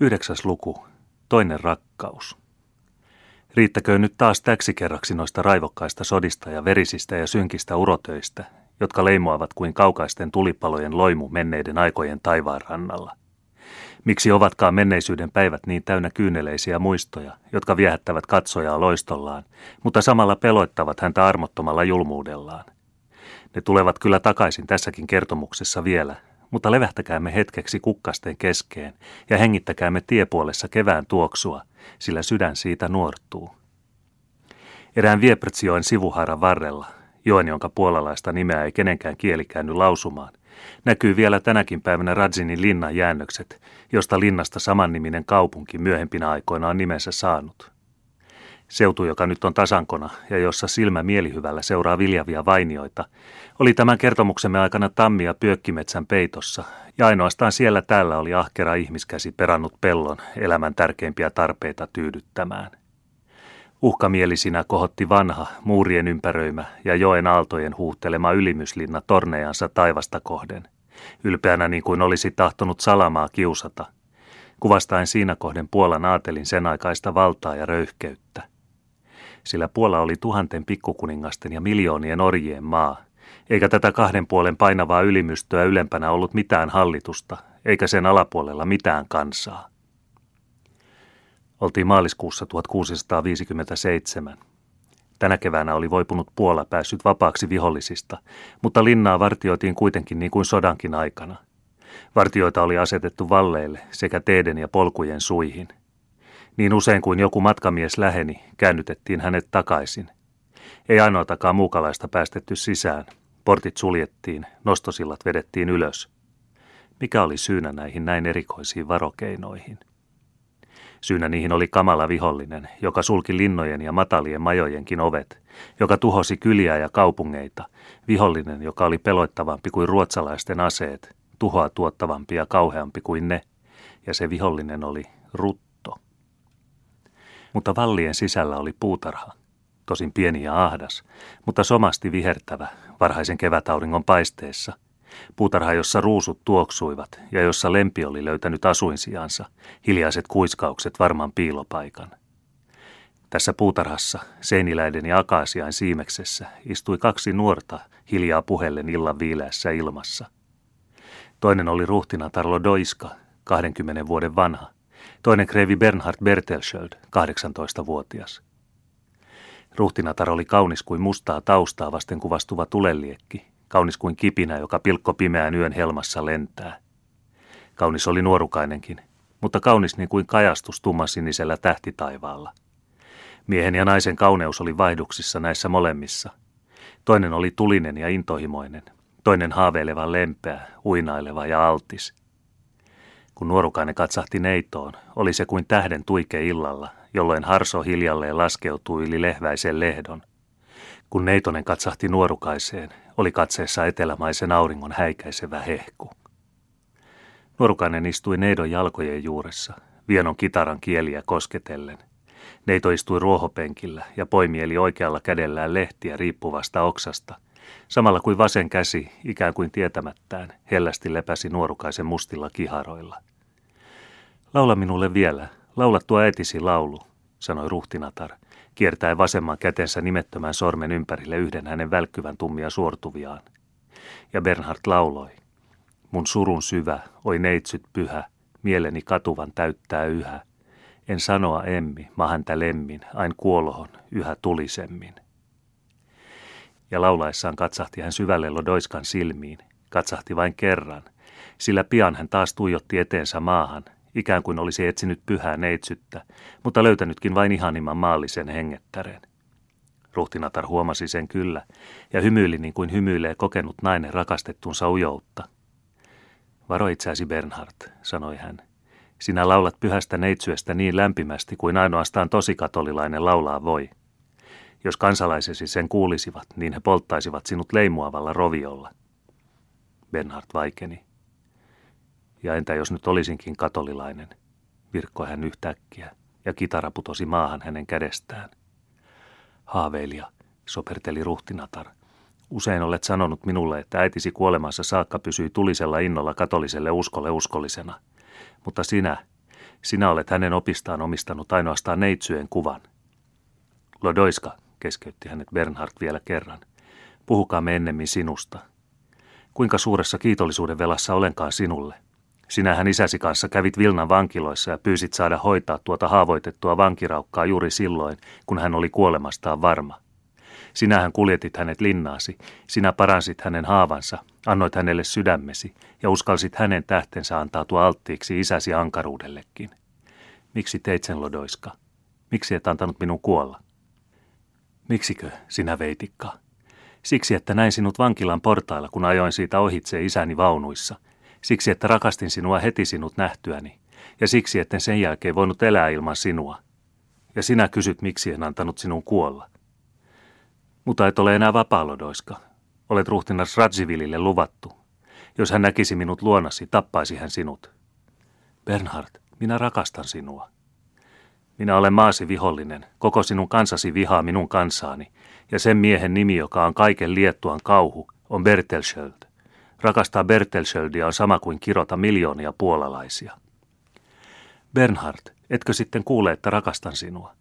Yhdeksäs luku. Toinen rakkaus. Riittäköön nyt taas täksi kerraksi noista raivokkaista sodista ja verisistä ja synkistä urotöistä, jotka leimoavat kuin kaukaisten tulipalojen loimu menneiden aikojen taivaan rannalla. Miksi ovatkaan menneisyyden päivät niin täynnä kyyneleisiä muistoja, jotka viehättävät katsojaa loistollaan, mutta samalla peloittavat häntä armottomalla julmuudellaan? Ne tulevat kyllä takaisin tässäkin kertomuksessa vielä, mutta levähtäkäämme hetkeksi kukkasten keskeen ja hengittäkäämme tiepuolessa kevään tuoksua, sillä sydän siitä nuortuu. Erään Vieprtsioen sivuhaaran varrella, joen jonka puolalaista nimeä ei kenenkään kieli käänny lausumaan, näkyy vielä tänäkin päivänä Radzinin linnan jäännökset, josta linnasta samanniminen kaupunki myöhempinä aikoina on nimensä saanut. Seutu, joka nyt on tasankona ja jossa silmä mielihyvällä seuraa viljavia vainioita, oli tämän kertomuksemme aikana tammia pyökkimetsän peitossa, ja ainoastaan siellä täällä oli ahkera ihmiskäsi perannut pellon elämän tärkeimpiä tarpeita tyydyttämään. Uhkamielisinä kohotti vanha, muurien ympäröimä ja joen aaltojen huuhtelema ylimyslinna tornejansa taivasta kohden, ylpeänä niin kuin olisi tahtonut salamaa kiusata, kuvastaen siinä kohden Puolan aatelin sen aikaista valtaa ja röyhkeyttä – sillä Puola oli tuhanten pikkukuningasten ja miljoonien orjien maa, eikä tätä kahden puolen painavaa ylimystöä ylempänä ollut mitään hallitusta, eikä sen alapuolella mitään kansaa. Oltiin maaliskuussa 1657. Tänä keväänä oli voipunut Puola päässyt vapaaksi vihollisista, mutta linnaa vartioitiin kuitenkin niin kuin sodankin aikana. Vartioita oli asetettu valleille sekä teiden ja polkujen suihin. Niin usein kuin joku matkamies läheni, käännytettiin hänet takaisin. Ei ainoatakaan muukalaista päästetty sisään. Portit suljettiin, nostosillat vedettiin ylös. Mikä oli syynä näihin näin erikoisiin varokeinoihin? Syynä niihin oli kamala vihollinen, joka sulki linnojen ja matalien majojenkin ovet, joka tuhosi kyliä ja kaupungeita, vihollinen, joka oli peloittavampi kuin ruotsalaisten aseet, tuhoa tuottavampi ja kauheampi kuin ne, ja se vihollinen oli Rut mutta vallien sisällä oli puutarha. Tosin pieni ja ahdas, mutta somasti vihertävä varhaisen kevätauringon paisteessa. Puutarha, jossa ruusut tuoksuivat ja jossa lempi oli löytänyt asuinsijansa, hiljaiset kuiskaukset varman piilopaikan. Tässä puutarhassa, seiniläiden ja akaasiain siimeksessä, istui kaksi nuorta hiljaa puheellen illan viileässä ilmassa. Toinen oli ruhtinatar Doiska, 20 vuoden vanha, toinen kreivi Bernhard Bertelsköld, 18-vuotias. Ruhtinatar oli kaunis kuin mustaa taustaa vasten kuvastuva tuleliekki, kaunis kuin kipinä, joka pilkko pimeän yön helmassa lentää. Kaunis oli nuorukainenkin, mutta kaunis niin kuin kajastus tummansinisellä tähtitaivaalla. Miehen ja naisen kauneus oli vaihduksissa näissä molemmissa. Toinen oli tulinen ja intohimoinen, toinen haaveileva lempeä, uinaileva ja altis – kun nuorukainen katsahti neitoon, oli se kuin tähden tuike illalla, jolloin harso hiljalleen laskeutui yli lehväisen lehdon. Kun neitonen katsahti nuorukaiseen, oli katseessa etelämaisen auringon häikäisevä hehku. Nuorukainen istui neidon jalkojen juuressa, vienon kitaran kieliä kosketellen. Neito istui ruohopenkillä ja poimieli oikealla kädellään lehtiä riippuvasta oksasta – samalla kuin vasen käsi, ikään kuin tietämättään, hellästi lepäsi nuorukaisen mustilla kiharoilla. Laula minulle vielä, laula tuo äitisi laulu, sanoi ruhtinatar, kiertäen vasemman kätensä nimettömän sormen ympärille yhden hänen välkkyvän tummia suortuviaan. Ja Bernhard lauloi. Mun surun syvä, oi neitsyt pyhä, mieleni katuvan täyttää yhä. En sanoa emmi, ma häntä lemmin, ain kuolohon, yhä tulisemmin ja laulaessaan katsahti hän syvälle Lodoiskan silmiin, katsahti vain kerran, sillä pian hän taas tuijotti eteensä maahan, ikään kuin olisi etsinyt pyhää neitsyttä, mutta löytänytkin vain ihanimman maallisen hengettären. Ruhtinatar huomasi sen kyllä, ja hymyili niin kuin hymyilee kokenut nainen rakastettunsa ujoutta. Varo itseäsi Bernhard, sanoi hän. Sinä laulat pyhästä neitsyöstä niin lämpimästi kuin ainoastaan tosikatolilainen laulaa voi. Jos kansalaisesi sen kuulisivat, niin he polttaisivat sinut leimuavalla roviolla. Bernhard vaikeni. Ja entä jos nyt olisinkin katolilainen, virkkoi hän yhtäkkiä, ja kitara putosi maahan hänen kädestään. Haaveilija, soperteli ruhtinatar. Usein olet sanonut minulle, että äitisi kuolemansa saakka pysyi tulisella innolla katoliselle uskolle uskollisena. Mutta sinä, Sinä olet hänen opistaan omistanut ainoastaan neitsyjen kuvan. Lodoiska, keskeytti hänet Bernhard vielä kerran. Puhukaamme ennemmin sinusta. Kuinka suuressa kiitollisuuden velassa olenkaan sinulle? Sinähän isäsi kanssa kävit Vilnan vankiloissa ja pyysit saada hoitaa tuota haavoitettua vankiraukkaa juuri silloin, kun hän oli kuolemastaan varma. Sinähän kuljetit hänet linnaasi, sinä paransit hänen haavansa, annoit hänelle sydämesi ja uskalsit hänen tähtensä antautua alttiiksi isäsi ankaruudellekin. Miksi teit sen lodoiska? Miksi et antanut minun kuolla? Miksikö, sinä veitikka? Siksi, että näin sinut vankilan portailla, kun ajoin siitä ohitse isäni vaunuissa. Siksi, että rakastin sinua heti sinut nähtyäni. Ja siksi, etten sen jälkeen voinut elää ilman sinua. Ja sinä kysyt, miksi en antanut sinun kuolla. Mutta et ole enää vapaalodoiska. Olet ruhtinas Radzivilille luvattu. Jos hän näkisi minut luonasi, tappaisi hän sinut. Bernhard, minä rakastan sinua. Minä olen maasi vihollinen, koko sinun kansasi vihaa minun kansaani, ja sen miehen nimi, joka on kaiken Liettuan kauhu, on Bertelsköld. Rakastaa Bertelsköldia on sama kuin kirota miljoonia puolalaisia. Bernhard, etkö sitten kuule, että rakastan sinua?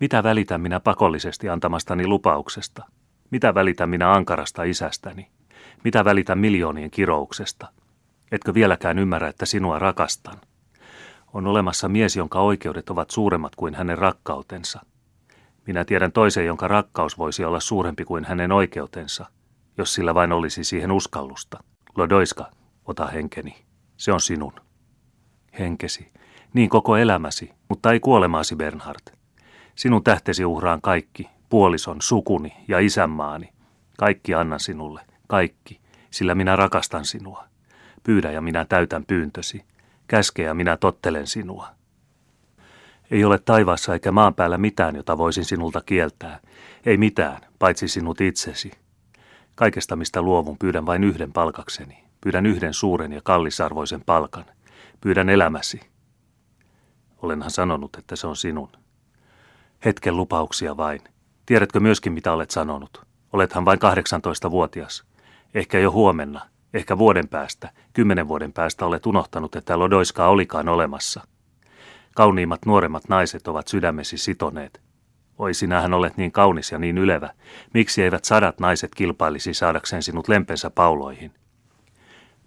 Mitä välitän minä pakollisesti antamastani lupauksesta? Mitä välitän minä ankarasta isästäni? Mitä välitän miljoonien kirouksesta? Etkö vieläkään ymmärrä, että sinua rakastan? On olemassa mies, jonka oikeudet ovat suuremmat kuin hänen rakkautensa. Minä tiedän toisen, jonka rakkaus voisi olla suurempi kuin hänen oikeutensa, jos sillä vain olisi siihen uskallusta. Lodoiska, ota henkeni. Se on sinun. Henkesi. Niin koko elämäsi, mutta ei kuolemaasi, Bernhard. Sinun tähtesi uhraan kaikki, puolison, sukuni ja isänmaani. Kaikki annan sinulle, kaikki, sillä minä rakastan sinua. Pyydä ja minä täytän pyyntösi. Käske ja minä tottelen sinua. Ei ole taivaassa eikä maan päällä mitään, jota voisin sinulta kieltää. Ei mitään, paitsi sinut itsesi. Kaikesta, mistä luovun, pyydän vain yhden palkakseni. Pyydän yhden suuren ja kallisarvoisen palkan. Pyydän elämäsi. Olenhan sanonut, että se on sinun. Hetken lupauksia vain. Tiedätkö myöskin, mitä olet sanonut? Olethan vain 18-vuotias. Ehkä jo huomenna, ehkä vuoden päästä, kymmenen vuoden päästä olet unohtanut, että Lodoiskaa olikaan olemassa. Kauniimmat nuoremmat naiset ovat sydämesi sitoneet. Oi, sinähän olet niin kaunis ja niin ylevä. Miksi eivät sadat naiset kilpailisi saadakseen sinut lempensä pauloihin?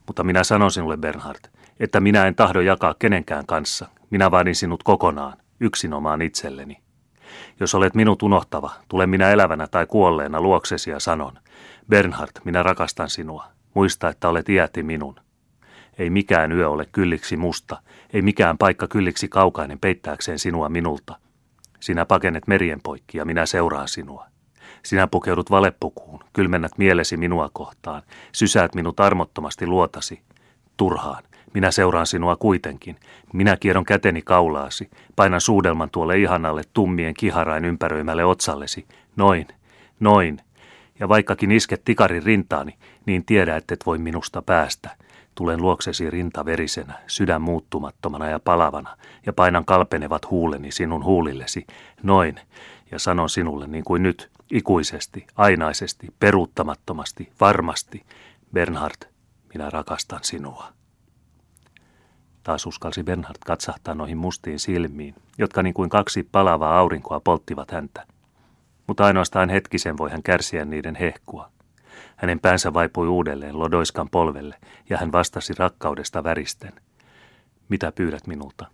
Mutta minä sanon sinulle, Bernhard, että minä en tahdo jakaa kenenkään kanssa. Minä vaadin sinut kokonaan, yksinomaan itselleni. Jos olet minut unohtava, tulen minä elävänä tai kuolleena luoksesi ja sanon, Bernhard, minä rakastan sinua. Muista, että olet iäti minun. Ei mikään yö ole kylliksi musta, ei mikään paikka kylliksi kaukainen peittääkseen sinua minulta. Sinä pakenet merien poikki ja minä seuraan sinua. Sinä pukeudut valepukuun, kylmennät mielesi minua kohtaan, sysäät minut armottomasti luotasi. Turhaan, minä seuraan sinua kuitenkin. Minä kierron käteni kaulaasi, painan suudelman tuolle ihanalle tummien kiharain ympäröimälle otsallesi. Noin, noin. Ja vaikkakin isket tikarin rintaani, niin tiedä, et et voi minusta päästä. Tulen luoksesi rinta verisenä, sydän muuttumattomana ja palavana, ja painan kalpenevat huuleni sinun huulillesi. Noin, ja sanon sinulle niin kuin nyt, ikuisesti, ainaisesti, peruuttamattomasti, varmasti. Bernhard, minä rakastan sinua. Taas uskalsi Bernhard katsahtaa noihin mustiin silmiin, jotka niin kuin kaksi palavaa aurinkoa polttivat häntä. Mutta ainoastaan hetkisen voi hän kärsiä niiden hehkua. Hänen päänsä vaipui uudelleen Lodoiskan polvelle, ja hän vastasi rakkaudesta väristen. Mitä pyydät minulta?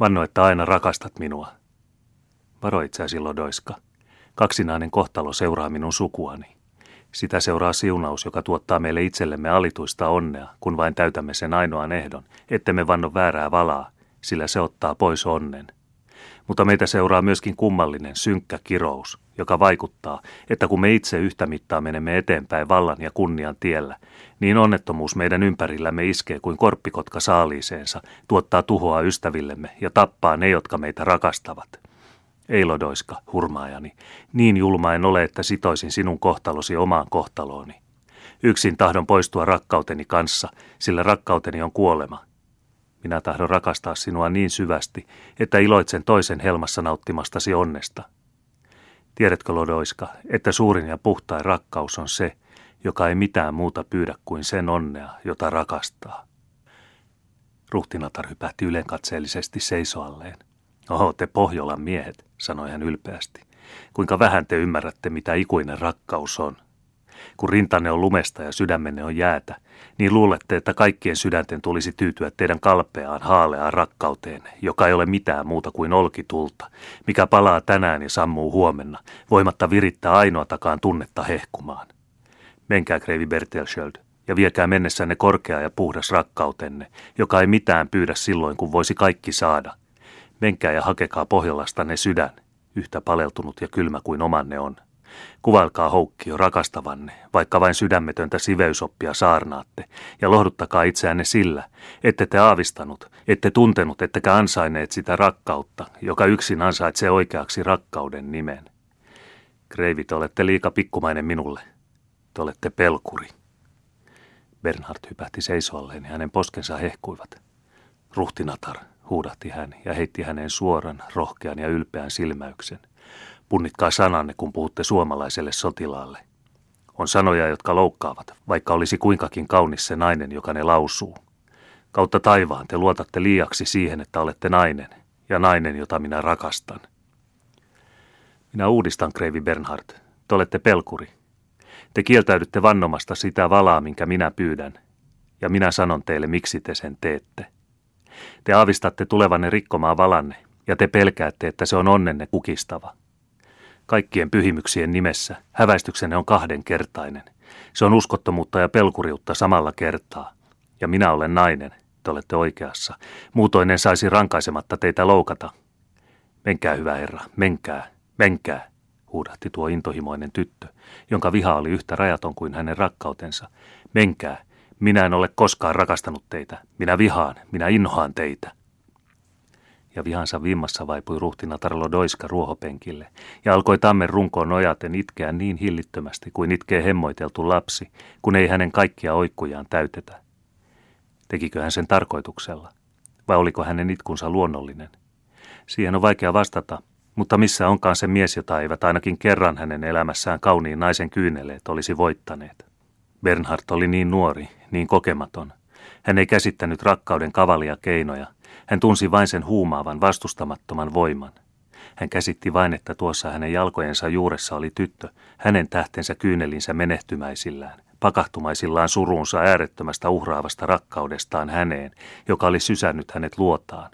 Vanno, että aina rakastat minua. Varo itseäsi, Lodoiska. Kaksinainen kohtalo seuraa minun sukuani. Sitä seuraa siunaus, joka tuottaa meille itsellemme alituista onnea, kun vain täytämme sen ainoan ehdon, ettemme vanno väärää valaa, sillä se ottaa pois onnen. Mutta meitä seuraa myöskin kummallinen, synkkä kirous, joka vaikuttaa, että kun me itse yhtä mittaa menemme eteenpäin vallan ja kunnian tiellä, niin onnettomuus meidän ympärillämme iskee kuin korppikotka saaliiseensa, tuottaa tuhoa ystävillemme ja tappaa ne, jotka meitä rakastavat. Ei lodoiska, hurmaajani, niin julma en ole, että sitoisin sinun kohtalosi omaan kohtalooni. Yksin tahdon poistua rakkauteni kanssa, sillä rakkauteni on kuolema. Minä tahdon rakastaa sinua niin syvästi, että iloitsen toisen helmassa nauttimastasi onnesta. Tiedätkö, Lodoiska, että suurin ja puhtain rakkaus on se, joka ei mitään muuta pyydä kuin sen onnea, jota rakastaa. Ruhtinatar hypähti ylenkatseellisesti seisoalleen. Oho, te Pohjolan miehet, sanoi hän ylpeästi. Kuinka vähän te ymmärrätte, mitä ikuinen rakkaus on. Kun rintanne on lumesta ja sydämenne on jäätä, niin luulette, että kaikkien sydänten tulisi tyytyä teidän kalpeaan, haaleaan rakkauteen, joka ei ole mitään muuta kuin olkitulta, mikä palaa tänään ja sammuu huomenna, voimatta virittää ainoatakaan tunnetta hehkumaan. Menkää, Kreivi Bertelsköld, ja viekää mennessänne korkea ja puhdas rakkautenne, joka ei mitään pyydä silloin, kun voisi kaikki saada. Menkää ja hakekaa Pohjolastanne sydän, yhtä paleltunut ja kylmä kuin omanne on. Kuvailkaa jo rakastavanne, vaikka vain sydämetöntä siveysoppia saarnaatte, ja lohduttakaa itseänne sillä, ette te aavistanut, ette tuntenut, ettekä ansaineet sitä rakkautta, joka yksin ansaitsee oikeaksi rakkauden nimen. Kreivit, olette liika pikkumainen minulle. Te olette pelkuri. Bernhard hypähti seisoalleen ja hänen poskensa hehkuivat. Ruhtinatar, huudahti hän ja heitti hänen suoran, rohkean ja ylpeän silmäyksen – Punnitkaa sananne, kun puhutte suomalaiselle sotilaalle. On sanoja, jotka loukkaavat, vaikka olisi kuinkakin kaunis se nainen, joka ne lausuu. Kautta taivaan te luotatte liiaksi siihen, että olette nainen, ja nainen, jota minä rakastan. Minä uudistan, Kreivi Bernhard. Te olette pelkuri. Te kieltäydytte vannomasta sitä valaa, minkä minä pyydän, ja minä sanon teille, miksi te sen teette. Te aavistatte tulevanne rikkomaan valanne, ja te pelkäätte, että se on onnenne kukistava – kaikkien pyhimyksien nimessä häväistyksenne on kahdenkertainen. Se on uskottomuutta ja pelkuriutta samalla kertaa. Ja minä olen nainen, te olette oikeassa. Muutoin en saisi rankaisematta teitä loukata. Menkää, hyvä herra, menkää, menkää, huudahti tuo intohimoinen tyttö, jonka viha oli yhtä rajaton kuin hänen rakkautensa. Menkää, minä en ole koskaan rakastanut teitä. Minä vihaan, minä inhoan teitä ja vihansa vimmassa vaipui ruhtinatar Lodoiska ruohopenkille ja alkoi tammen runkoon nojaten itkeä niin hillittömästi kuin itkee hemmoiteltu lapsi, kun ei hänen kaikkia oikkujaan täytetä. Tekikö hän sen tarkoituksella, vai oliko hänen itkunsa luonnollinen? Siihen on vaikea vastata, mutta missä onkaan se mies, jota eivät ainakin kerran hänen elämässään kauniin naisen kyyneleet olisi voittaneet. Bernhard oli niin nuori, niin kokematon. Hän ei käsittänyt rakkauden kavalia keinoja – hän tunsi vain sen huumaavan, vastustamattoman voiman. Hän käsitti vain, että tuossa hänen jalkojensa juuressa oli tyttö, hänen tähtensä kyynelinsä menehtymäisillään, pakahtumaisillaan suruunsa äärettömästä uhraavasta rakkaudestaan häneen, joka oli sysännyt hänet luotaan.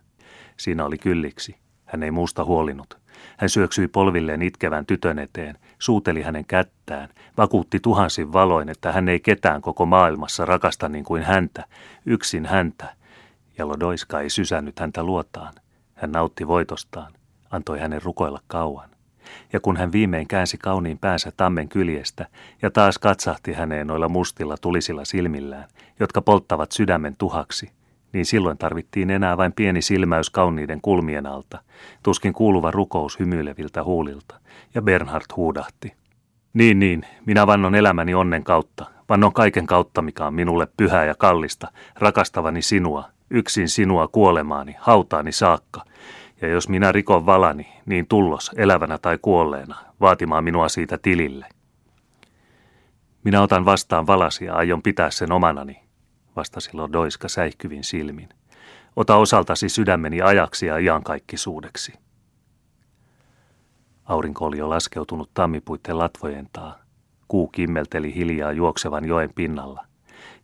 Siinä oli kylliksi. Hän ei muusta huolinut. Hän syöksyi polvilleen itkevän tytön eteen, suuteli hänen kättään, vakuutti tuhansin valoin, että hän ei ketään koko maailmassa rakasta niin kuin häntä, yksin häntä, ja Lodoiska ei sysännyt häntä luotaan. Hän nautti voitostaan, antoi hänen rukoilla kauan. Ja kun hän viimein käänsi kauniin päänsä tammen kyljestä ja taas katsahti häneen noilla mustilla tulisilla silmillään, jotka polttavat sydämen tuhaksi, niin silloin tarvittiin enää vain pieni silmäys kauniiden kulmien alta, tuskin kuuluva rukous hymyileviltä huulilta, ja Bernhard huudahti. Niin, niin, minä vannon elämäni onnen kautta, vannon kaiken kautta, mikä on minulle pyhää ja kallista, rakastavani sinua, yksin sinua kuolemaani, hautaani saakka. Ja jos minä rikon valani, niin tullos, elävänä tai kuolleena, vaatimaan minua siitä tilille. Minä otan vastaan valasi ja aion pitää sen omanani, vastasi Lodoiska säihkyvin silmin. Ota osaltasi sydämeni ajaksi ja iankaikkisuudeksi. Aurinko oli jo laskeutunut tammipuitten latvojen taa. Kuu kimmelteli hiljaa juoksevan joen pinnalla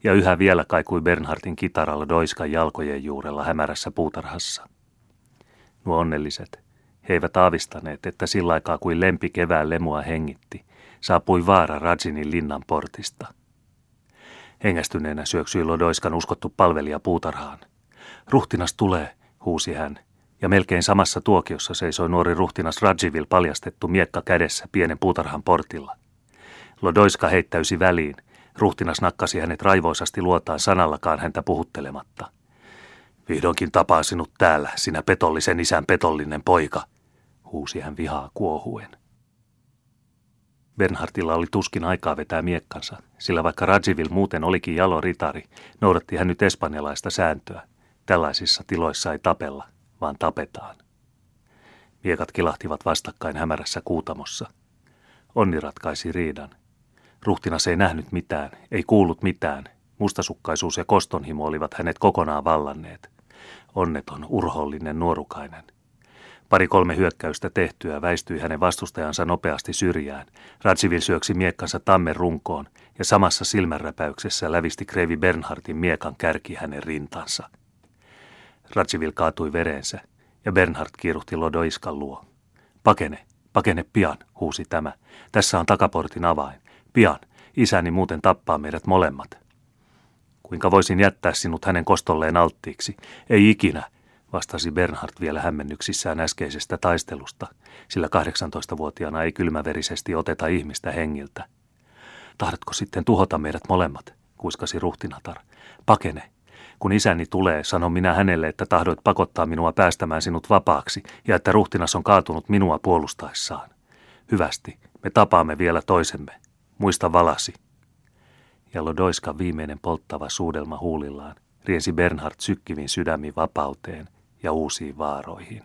ja yhä vielä kaikui Bernhardin kitaralla Doiskan jalkojen juurella hämärässä puutarhassa. Nuo onnelliset, he eivät aavistaneet, että sillä aikaa kuin lempi kevään lemua hengitti, saapui vaara Rajinin linnan portista. Hengästyneenä syöksyi Lodoiskan uskottu palvelija puutarhaan. Ruhtinas tulee, huusi hän, ja melkein samassa tuokiossa seisoi nuori ruhtinas Rajivil paljastettu miekka kädessä pienen puutarhan portilla. Lodoiska heittäysi väliin, Ruhtinas nakkasi hänet raivoisasti luotaan sanallakaan häntä puhuttelematta. Vihdoinkin tapaa sinut täällä, sinä petollisen isän petollinen poika, huusi hän vihaa kuohuen. Bernhardilla oli tuskin aikaa vetää miekkansa, sillä vaikka Rajivil muuten olikin jalo ritari, noudatti hän nyt espanjalaista sääntöä. Tällaisissa tiloissa ei tapella, vaan tapetaan. Miekat kilahtivat vastakkain hämärässä kuutamossa. Onni ratkaisi riidan – Ruhtinas ei nähnyt mitään, ei kuullut mitään. Mustasukkaisuus ja kostonhimo olivat hänet kokonaan vallanneet. onneton, urhollinen nuorukainen. Pari kolme hyökkäystä tehtyä väistyi hänen vastustajansa nopeasti syrjään. Ratsivil syöksi miekkansa tammen runkoon ja samassa silmänräpäyksessä lävisti Kreivi Bernhardin miekan kärki hänen rintansa. Ratsivil kaatui vereensä ja Bernhard kiiruhti Lodoiskan luo. Pakene, pakene pian, huusi tämä. Tässä on takaportin avain. Pian, isäni muuten tappaa meidät molemmat. Kuinka voisin jättää sinut hänen kostolleen alttiiksi? Ei ikinä, vastasi Bernhard vielä hämmennyksissään äskeisestä taistelusta, sillä 18-vuotiaana ei kylmäverisesti oteta ihmistä hengiltä. Tahdotko sitten tuhota meidät molemmat, kuiskasi ruhtinatar. Pakene. Kun isäni tulee, sanon minä hänelle, että tahdoit pakottaa minua päästämään sinut vapaaksi ja että ruhtinas on kaatunut minua puolustaessaan. Hyvästi, me tapaamme vielä toisemme. Muista valasi. Ja Lodoiskan viimeinen polttava suudelma huulillaan riensi Bernhard sykkivin sydämin vapauteen ja uusiin vaaroihin.